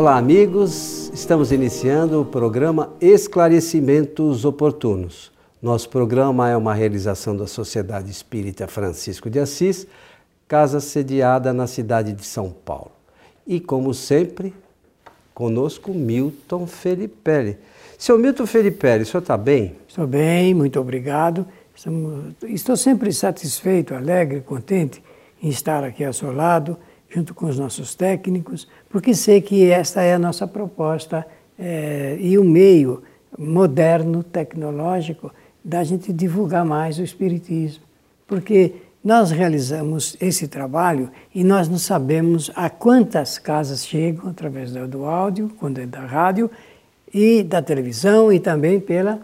Olá, amigos. Estamos iniciando o programa Esclarecimentos Oportunos. Nosso programa é uma realização da Sociedade Espírita Francisco de Assis, casa sediada na cidade de São Paulo. E, como sempre, conosco Milton Felipe. Seu Milton Felipe, o senhor está bem? Estou bem, muito obrigado. Estou sempre satisfeito, alegre, contente em estar aqui ao seu lado, junto com os nossos técnicos, porque sei que esta é a nossa proposta é, e o meio moderno, tecnológico, da gente divulgar mais o Espiritismo. Porque nós realizamos esse trabalho e nós não sabemos a quantas casas chegam através do áudio, quando é da rádio, e da televisão e também pela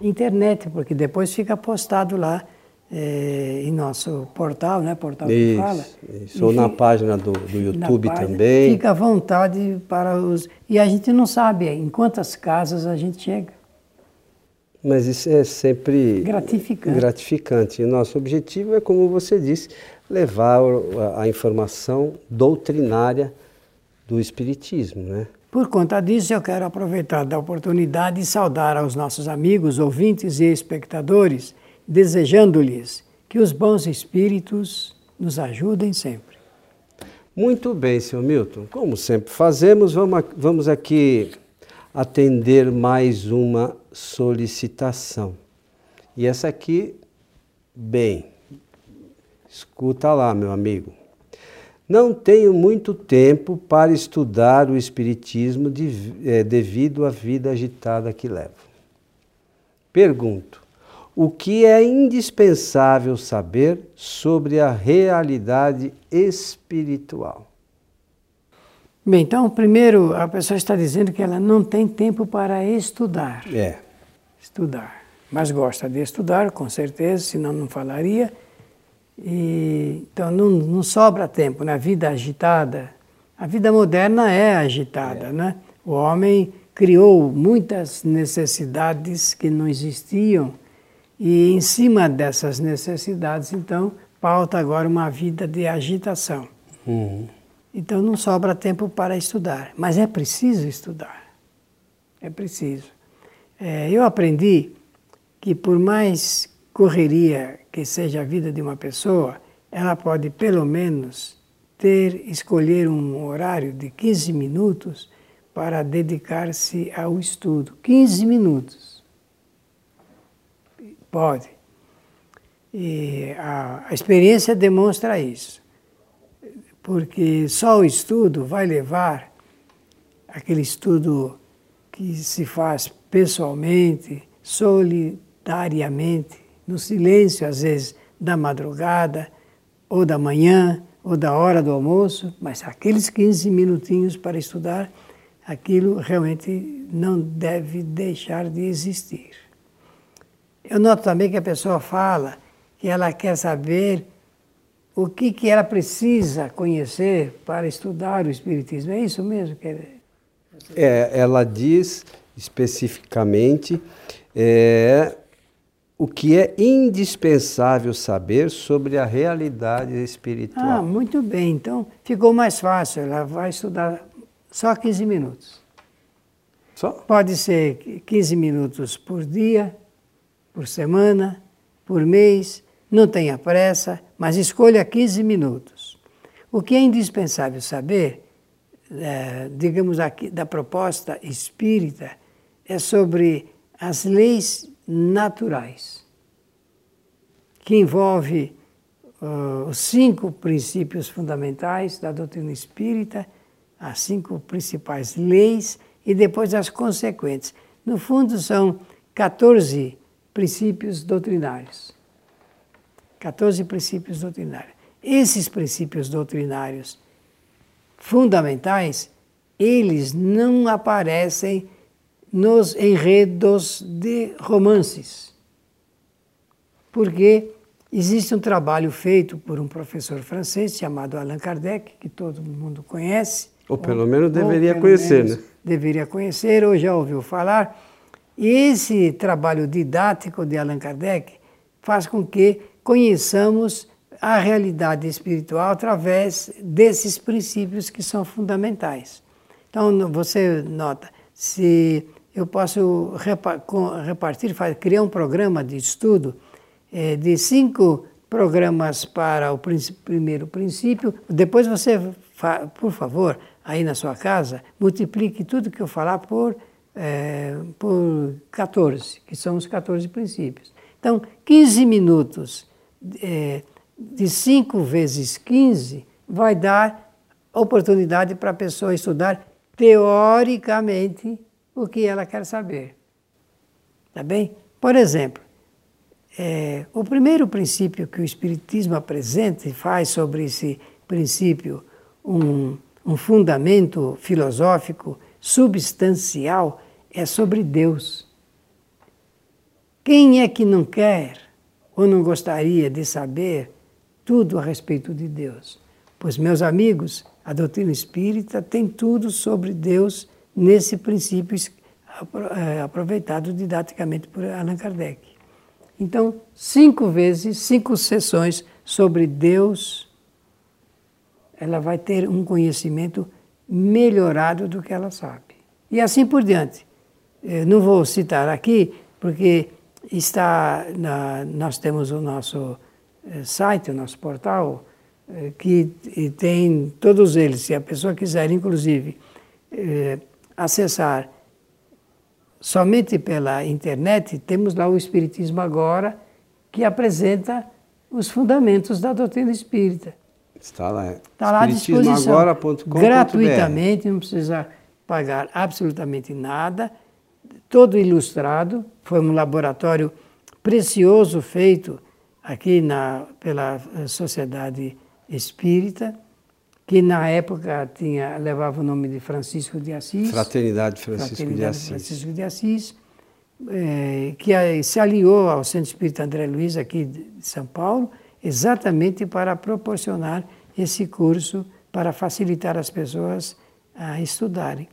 internet, porque depois fica postado lá é, em nosso portal, né? Portal isso, que fala. Isso, ou na página do, do YouTube página, também. Fica à vontade para os. E a gente não sabe em quantas casas a gente chega. Mas isso é sempre gratificante. gratificante. E nosso objetivo é, como você disse, levar a informação doutrinária do Espiritismo, né? Por conta disso, eu quero aproveitar da oportunidade e saudar aos nossos amigos, ouvintes e espectadores, desejando-lhes que os bons espíritos nos ajudem sempre. Muito bem, senhor Milton. Como sempre fazemos, vamos aqui atender mais uma solicitação. E essa aqui, bem, escuta lá, meu amigo. Não tenho muito tempo para estudar o Espiritismo de, é, devido à vida agitada que levo. Pergunto: o que é indispensável saber sobre a realidade espiritual? Bem, então, primeiro, a pessoa está dizendo que ela não tem tempo para estudar. É. Estudar. Mas gosta de estudar, com certeza, senão não falaria. E, então não, não sobra tempo na vida agitada. A vida moderna é agitada, é. né? O homem criou muitas necessidades que não existiam e em cima dessas necessidades, então, pauta agora uma vida de agitação. Uhum. Então não sobra tempo para estudar, mas é preciso estudar. É preciso. É, eu aprendi que por mais correria que seja a vida de uma pessoa, ela pode pelo menos ter, escolher um horário de 15 minutos para dedicar-se ao estudo. 15 minutos. Pode. E a, a experiência demonstra isso. Porque só o estudo vai levar aquele estudo que se faz pessoalmente, solidariamente, no silêncio, às vezes, da madrugada, ou da manhã, ou da hora do almoço, mas aqueles 15 minutinhos para estudar, aquilo realmente não deve deixar de existir. Eu noto também que a pessoa fala que ela quer saber o que, que ela precisa conhecer para estudar o Espiritismo. É isso mesmo? Que é, ela diz especificamente é, o que é indispensável saber sobre a realidade espiritual. Ah, muito bem. Então ficou mais fácil. Ela vai estudar só 15 minutos. Só? Pode ser 15 minutos por dia, por semana, por mês. Não tenha pressa, mas escolha 15 minutos. O que é indispensável saber, é, digamos aqui, da proposta espírita, é sobre as leis naturais, que envolve uh, os cinco princípios fundamentais da doutrina espírita, as cinco principais leis e depois as consequentes. No fundo, são 14 princípios doutrinários. 14 princípios doutrinários. Esses princípios doutrinários fundamentais, eles não aparecem nos enredos de romances. Porque existe um trabalho feito por um professor francês chamado Allan Kardec, que todo mundo conhece. Ou pelo menos deveria pelo conhecer, menos né? Deveria conhecer ou já ouviu falar. Esse trabalho didático de Allan Kardec faz com que conheçamos a realidade espiritual através desses princípios que são fundamentais. Então você nota, se eu posso repartir, criar um programa de estudo é, de cinco programas para o primeiro princípio, depois você, por favor, aí na sua casa, multiplique tudo que eu falar por, é, por 14, que são os 14 princípios. Então, 15 minutos é, de 5 vezes 15 vai dar oportunidade para a pessoa estudar teoricamente o que ela quer saber. Tá bem? Por exemplo, é, o primeiro princípio que o Espiritismo apresenta e faz sobre esse princípio um, um fundamento filosófico substancial é sobre Deus. Quem é que não quer ou não gostaria de saber tudo a respeito de Deus? Pois, meus amigos, a doutrina espírita tem tudo sobre Deus nesse princípio é, aproveitado didaticamente por Allan Kardec. Então, cinco vezes, cinco sessões sobre Deus ela vai ter um conhecimento melhorado do que ela sabe. E assim por diante. Eu não vou citar aqui, porque está na, nós temos o nosso eh, site, o nosso portal, eh, que tem todos eles. Se a pessoa quiser, inclusive, eh, acessar somente pela internet, temos lá o Espiritismo Agora, que apresenta os fundamentos da doutrina espírita. Está lá. Está lá à disposição. Gratuitamente, não precisa pagar absolutamente nada. Todo ilustrado. Foi um laboratório precioso feito aqui na, pela Sociedade Espírita, que na época tinha, levava o nome de Francisco de Assis. Fraternidade Francisco Fraternidade de Assis. Francisco de Assis, é, que se aliou ao Centro Espírita André Luiz aqui de São Paulo exatamente para proporcionar esse curso para facilitar as pessoas a estudarem.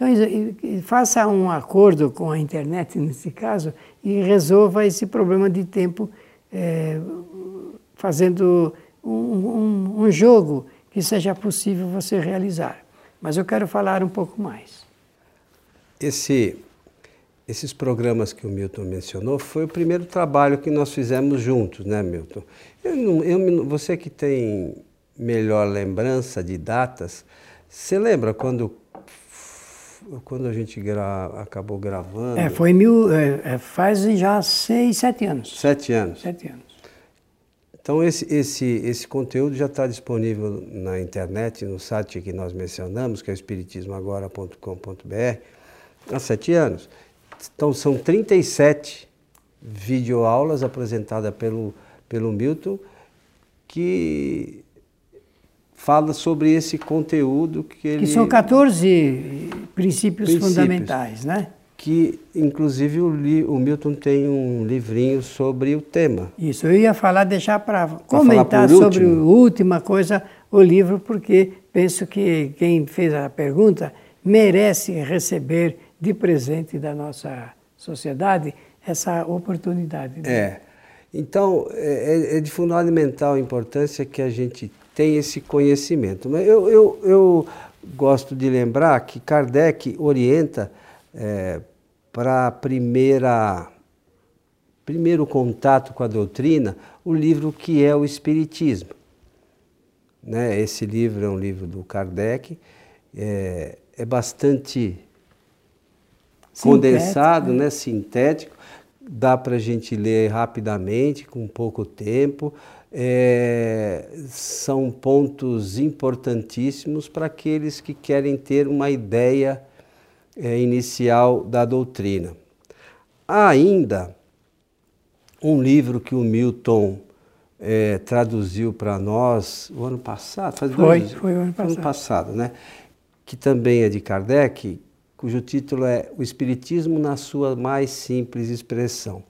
Então, faça um acordo com a internet, nesse caso, e resolva esse problema de tempo é, fazendo um, um, um jogo que seja possível você realizar. Mas eu quero falar um pouco mais. Esse esses programas que o Milton mencionou foi o primeiro trabalho que nós fizemos juntos, né, Milton? Eu, eu, você que tem melhor lembrança de datas, você lembra quando quando a gente gra, acabou gravando? É, foi mil, é, é, faz já seis, sete anos. Sete anos. Sete anos. Então esse, esse, esse conteúdo já está disponível na internet, no site que nós mencionamos, que é espiritismoagora.com.br, há sete anos. Então, são 37 videoaulas apresentadas pelo, pelo Milton que fala sobre esse conteúdo que ele... Que são 14 princípios, princípios fundamentais, né? Que, inclusive, o, li, o, Milton tem um livrinho sobre o tema. Isso, eu ia falar, deixar para comentar sobre a última coisa, o livro, porque penso que quem fez a pergunta merece receber de presente da nossa sociedade essa oportunidade. Né? É. Então, é, é, é de fundamental importância que a gente tenha esse conhecimento. Mas eu, eu, eu gosto de lembrar que Kardec orienta é, para a primeira primeiro contato com a doutrina, o livro que é o Espiritismo. Né? Esse livro é um livro do Kardec, é, é bastante condensado, né? né? sintético, dá para a gente ler rapidamente, com pouco tempo. É, são pontos importantíssimos para aqueles que querem ter uma ideia é, inicial da doutrina. Há ainda um livro que o Milton é, traduziu para nós o ano passado, faz foi, dois, foi o ano passado. ano passado, né? Que também é de Kardec, cujo título é O Espiritismo na sua mais simples expressão.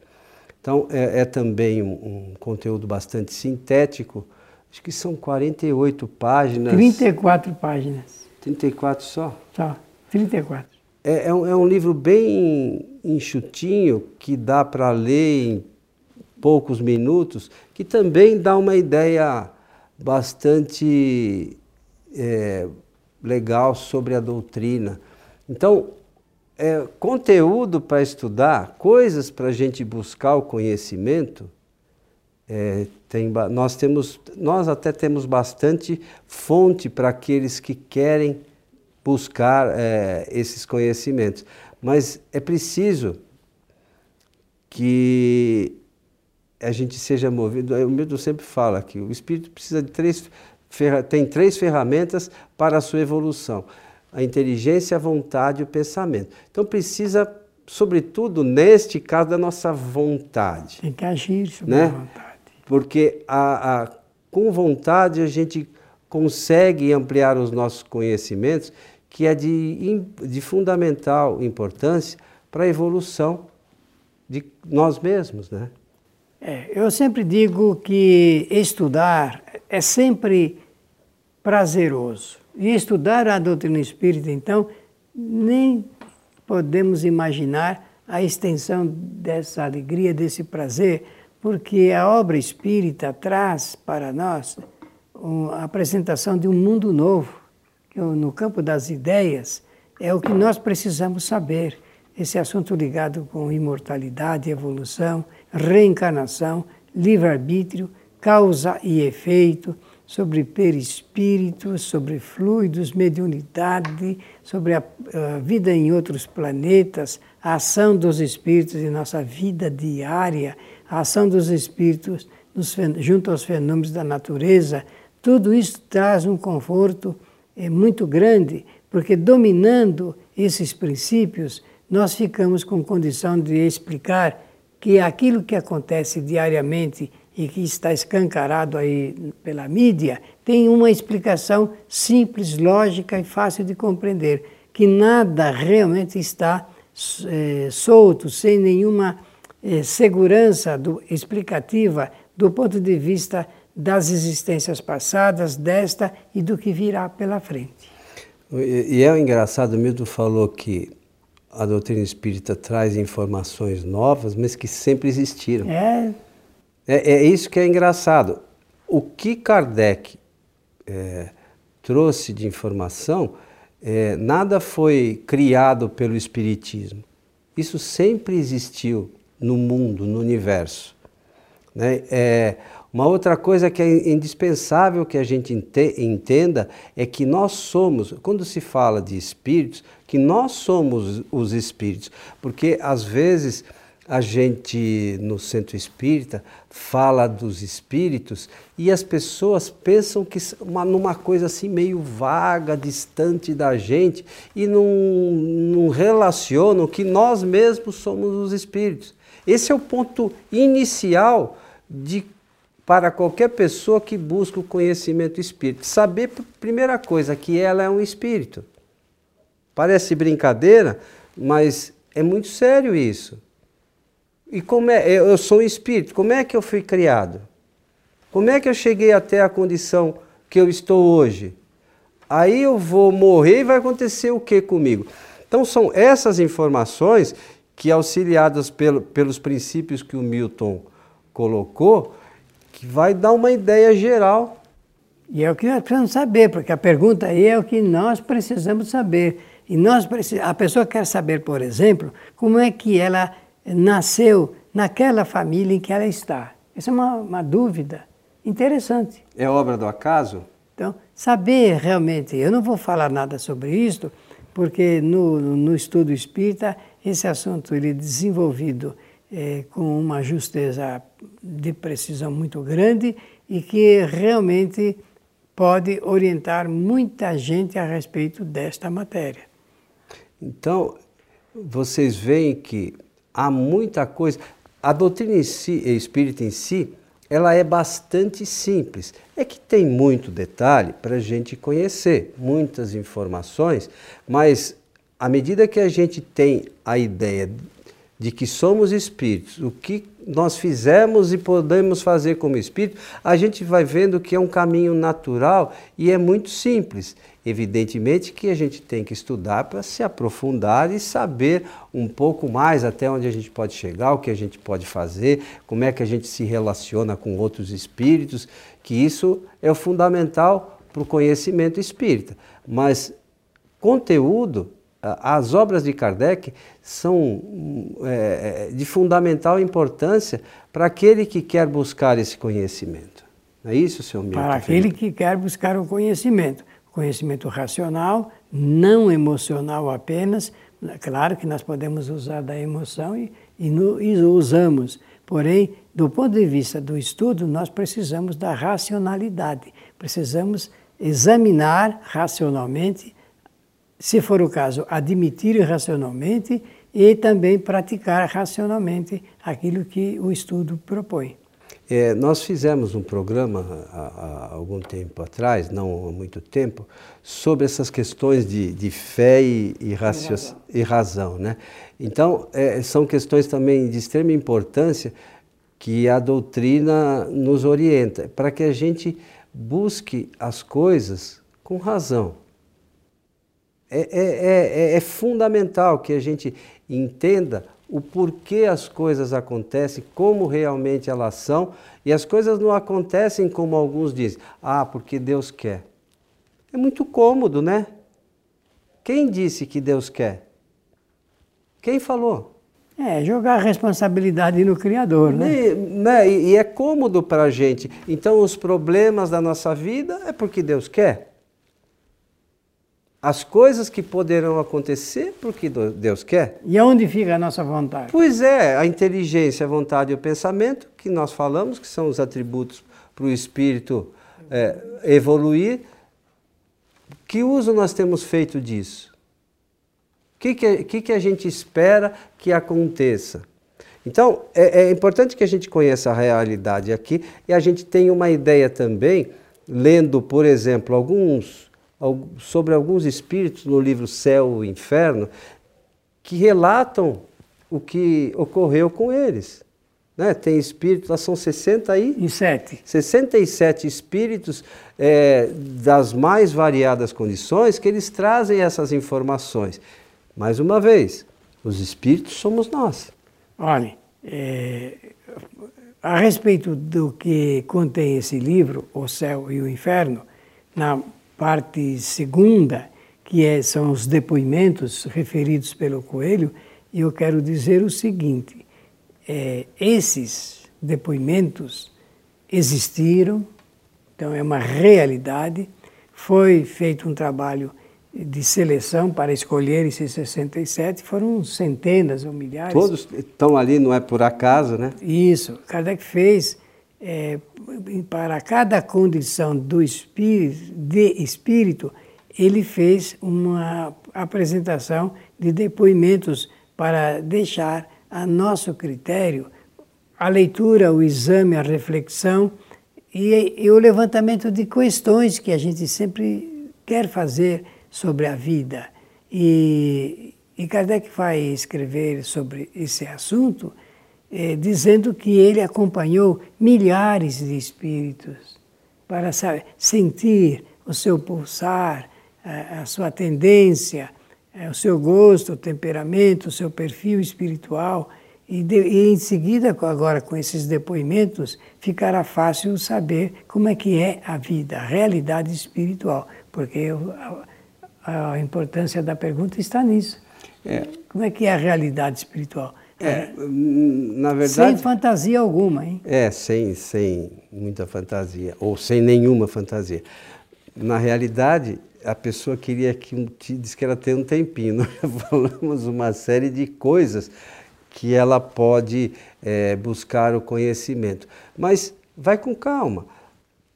Então, é, é também um, um, conteúdo bastante sintético, acho que são 48 páginas. 34 páginas. 34 só? Só, 34. É, é, um, é um livro bem enxutinho, que dá para ler em poucos minutos, que também dá uma ideia bastante é, legal sobre a doutrina. Então, é, conteúdo para estudar, coisas para a gente buscar o conhecimento, é, tem, nós, temos, nós até temos bastante fonte para aqueles que querem buscar é, esses conhecimentos. Mas é preciso que a gente seja movido. O Milton sempre fala que o espírito precisa de três, tem três ferramentas para a sua evolução: a inteligência, a vontade e o pensamento. Então precisa, sobretudo neste caso, da nossa vontade. Tem que agir sobre né? a vontade. Porque a, a, com vontade a gente consegue ampliar os nossos conhecimentos, que é de, de fundamental importância para a evolução de nós mesmos, né? É, eu sempre digo que estudar é sempre prazeroso. E estudar a doutrina espírita, então, nem podemos imaginar a extensão dessa alegria, desse prazer, porque a obra espírita traz para nós a apresentação de um mundo novo, que no campo das ideias é o que nós precisamos saber. Esse assunto ligado com imortalidade, evolução, reencarnação, livre-arbítrio, causa e efeito, sobre perispírito, sobre fluidos, mediunidade, sobre a, a, vida em outros planetas, a ação dos espíritos em nossa vida diária, a ação dos espíritos nos, junto aos fenômenos da natureza, tudo isso traz um conforto é, muito grande, porque dominando esses princípios, nós ficamos com condição de explicar que aquilo que acontece diariamente e que está escancarado aí pela mídia tem uma explicação simples, lógica e fácil de compreender, que nada realmente está é, solto, sem nenhuma é, segurança do, explicativa do ponto de vista das existências passadas, desta e do que virá pela frente. E, é engraçado, o Milton falou que a doutrina espírita traz informações novas, mas que sempre existiram. É. É, é isso que é engraçado. O que Kardec é, trouxe de informação, é, nada foi criado pelo Espiritismo. Isso sempre existiu no mundo, no universo. Né? É, uma outra coisa que é indispensável que a gente entenda é que nós somos, quando se fala de espíritos, que nós somos os espíritos, porque às vezes a gente no centro espírita fala dos espíritos e as pessoas pensam que uma, numa coisa assim meio vaga, distante da gente e não, não relacionam que nós mesmos somos os espíritos. Esse é o ponto inicial de para qualquer pessoa que busca o conhecimento espírita. Saber, primeira coisa, que ela é um espírito. Parece brincadeira, mas é muito sério isso. E como é, eu sou um espírito, como é que eu fui criado? Como é que eu cheguei até a condição que eu estou hoje? Aí eu vou morrer e vai acontecer o que comigo? Então são essas informações que, auxiliadas pelo, pelos princípios que o Milton colocou, que vai dar uma ideia geral. E é o que nós precisamos saber, porque a pergunta aí é o que nós precisamos saber. E nós a pessoa quer saber, por exemplo, como é que ela nasceu naquela família em que ela está. Essa é uma, uma dúvida interessante. É obra do acaso? Então, saber realmente, eu não vou falar nada sobre isto, porque no, no estudo espírita esse assunto ele é desenvolvido é, com uma justeza de precisão muito grande e que realmente pode orientar muita gente a respeito desta matéria. Então, vocês veem que há muita coisa. A doutrina em si, espírita em si, ela é bastante simples. É que tem muito detalhe para a gente conhecer, muitas informações, mas à medida que a gente tem a ideia de que somos espíritos, o que nós fizemos e podemos fazer como espírito, a gente vai vendo que é um caminho natural e é muito simples. Evidentemente que a gente tem que estudar para se aprofundar e saber um pouco mais até onde a gente pode chegar, o que a gente pode fazer, como é que a gente se relaciona com outros espíritos, que isso é o fundamental para o conhecimento espírita. Mas conteúdo, as obras de Kardec são é, de fundamental importância para aquele que quer buscar esse conhecimento. Não é isso, senhor Milton? Para aquele que quer buscar o conhecimento. Conhecimento racional, não emocional apenas. Claro que nós podemos usar da emoção e, e, no, e usamos. Porém, do ponto de vista do estudo, nós precisamos da racionalidade. Precisamos examinar racionalmente, se for o caso, admitir racionalmente e também praticar racionalmente aquilo que o estudo propõe. É, nós fizemos um programa há, há, algum tempo atrás, não há muito tempo, sobre essas questões de, de fé e, e, razão. e razão. Né? Então, é, são questões também de extrema importância que a doutrina nos orienta, para que a gente busque as coisas com razão. É, é, é, é fundamental que a gente entenda o porquê as coisas acontecem, como realmente elas são, e as coisas não acontecem como alguns dizem, ah, porque Deus quer. É muito cômodo, né? Quem disse que Deus quer? Quem falou? É, jogar a responsabilidade no Criador, né? E, né? e é cômodo para a gente. Então, os problemas da nossa vida é porque Deus quer as coisas que poderão acontecer porque Deus quer. E onde fica a nossa vontade? Pois é, a inteligência, a vontade e o pensamento, que nós falamos, que são os atributos para o espírito é, evoluir. Que uso nós temos feito disso? O que, que, que, que a gente espera que aconteça? Então, é, é importante que a gente conheça a realidade aqui e a gente tenha uma ideia também, lendo, por exemplo, alguns sobre alguns espíritos no livro Céu e Inferno que relatam o que ocorreu com eles. Né? Tem espíritos, lá são 67. 67 espíritos é, das mais variadas condições que eles trazem essas informações. Mais uma vez, os espíritos somos nós. Olha, é, a respeito do que contém esse livro, O Céu e o Inferno, na parte segunda, que é, são os depoimentos referidos pelo Coelho, e eu quero dizer o seguinte: é, esses depoimentos existiram, então é uma realidade. Foi feito um trabalho de seleção para escolher esses 67, foram centenas ou milhares. Todos estão ali, não é por acaso, né? Isso. Kardec fez é, para cada condição do espírito, de espírito, ele fez uma apresentação de depoimentos para deixar a nosso critério a leitura, o exame, a reflexão e, e o levantamento de questões que a gente sempre quer fazer sobre a vida. E, e Kardec vai escrever sobre esse assunto é, dizendo que ele acompanhou milhares de espíritos para sabe, sentir o seu pulsar, a, a sua tendência, é, o seu gosto, o temperamento, o seu perfil espiritual. E, de, e, em seguida, agora com esses depoimentos, ficará fácil saber como é que é a vida, a realidade espiritual, porque a, a importância da pergunta está nisso. É. Como é que é a realidade espiritual? É, na verdade. Sem fantasia alguma, hein? É, sem, sem muita fantasia, ou sem nenhuma fantasia. Na realidade, a pessoa queria que diz que ela tem um tempinho. Nós falamos uma série de coisas que ela pode é, buscar o conhecimento. Mas vai com calma.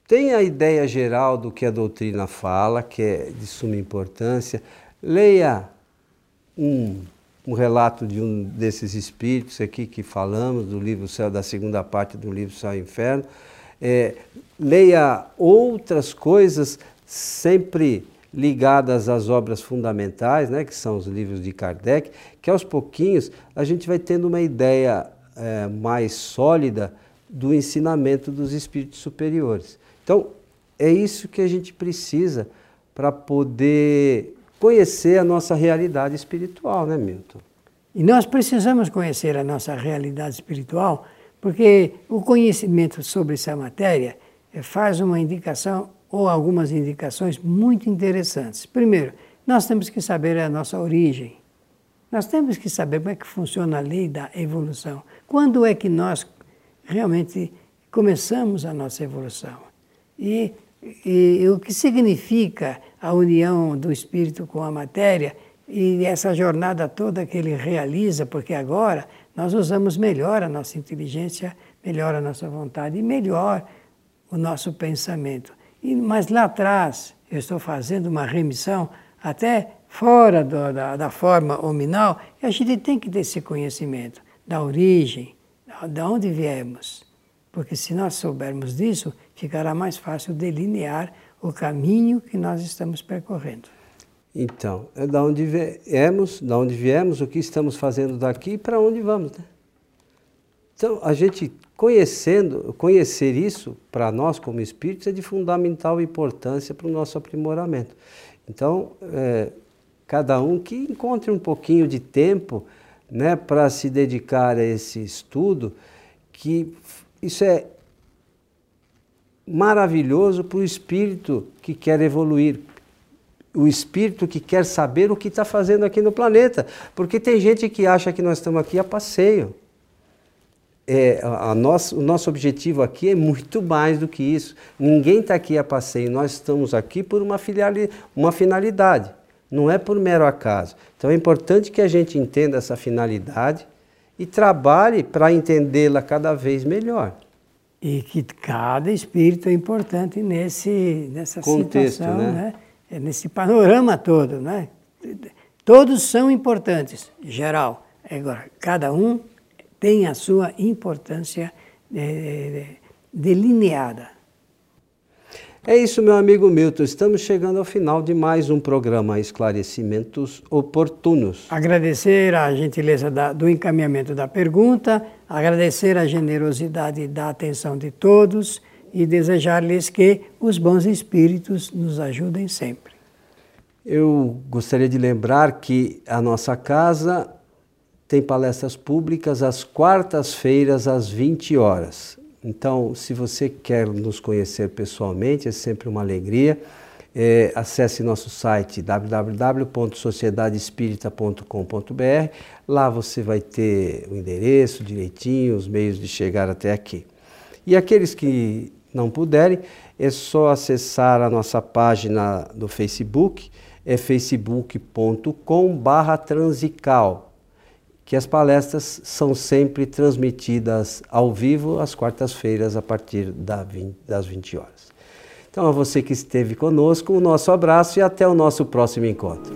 Tem a ideia geral do que a doutrina fala, que é de suma importância. Leia um um relato de um desses espíritos aqui que falamos, do livro Céu, da segunda parte do livro Céu e Inferno. É, leia outras coisas sempre ligadas às obras fundamentais, né, que são os livros de Kardec, que aos pouquinhos a gente vai tendo uma ideia é, mais sólida do ensinamento dos espíritos superiores. Então, é isso que a gente precisa para poder conhecer a nossa realidade espiritual, né, Milton? E nós precisamos conhecer a nossa realidade espiritual, porque o conhecimento sobre essa matéria faz uma indicação ou algumas indicações muito interessantes. Primeiro, nós temos que saber a nossa origem. Nós temos que saber como é que funciona a lei da evolução. Quando é que nós realmente começamos a nossa evolução? E, e, e o que significa a união do espírito com a matéria e essa jornada toda que ele realiza, porque agora nós usamos melhor a nossa inteligência, melhor a nossa vontade e melhor o nosso pensamento. E, mas lá atrás, eu estou fazendo uma remissão até fora do, da, da forma hominal, e a gente tem que ter esse conhecimento da origem, de onde viemos. Porque se nós soubermos disso, ficará mais fácil delinear o caminho que nós estamos percorrendo. Então, é da onde viemos, da onde viemos, o que estamos fazendo daqui e para onde vamos. Né? Então, a gente conhecendo, conhecer isso para nós como espíritos é de fundamental importância para o nosso aprimoramento. Então, é, cada um que encontre um pouquinho de tempo né, para se dedicar a esse estudo, que isso é maravilhoso para o espírito que quer evoluir, o espírito que quer saber o que está fazendo aqui no planeta. Porque tem gente que acha que nós estamos aqui a passeio. É, a, nosso, o nosso objetivo aqui é muito mais do que isso. Ninguém está aqui a passeio, nós estamos aqui por uma, filiali, uma finalidade, não é por mero acaso. Então é importante que a gente entenda essa finalidade e trabalhe para entendê-la cada vez melhor. E que cada espírito é importante nesse, nessa Contexto, situação, né? né? É nesse panorama todo, né? Todos são importantes, geral. Agora, cada um tem a sua importância é, delineada. É isso, meu amigo Milton. Estamos chegando ao final de mais um programa Esclarecimentos Oportunos. Agradecer a gentileza da, do encaminhamento da pergunta, agradecer a generosidade da atenção de todos e desejar-lhes que os bons espíritos nos ajudem sempre. Eu gostaria de lembrar que a nossa casa tem palestras públicas às quartas-feiras às 20 horas. Então, se você quer nos conhecer pessoalmente, é sempre uma alegria. É, acesse nosso site www.sociedadespirita.com.br. Lá você vai ter o endereço direitinho, os meios de chegar até aqui. E aqueles que não puderem, é só acessar a nossa página do Facebook, é facebook.com/transical, que as palestras são sempre transmitidas ao vivo às quartas-feiras a partir das 20 horas. Então, a você que esteve conosco, o nosso abraço e até o nosso próximo encontro.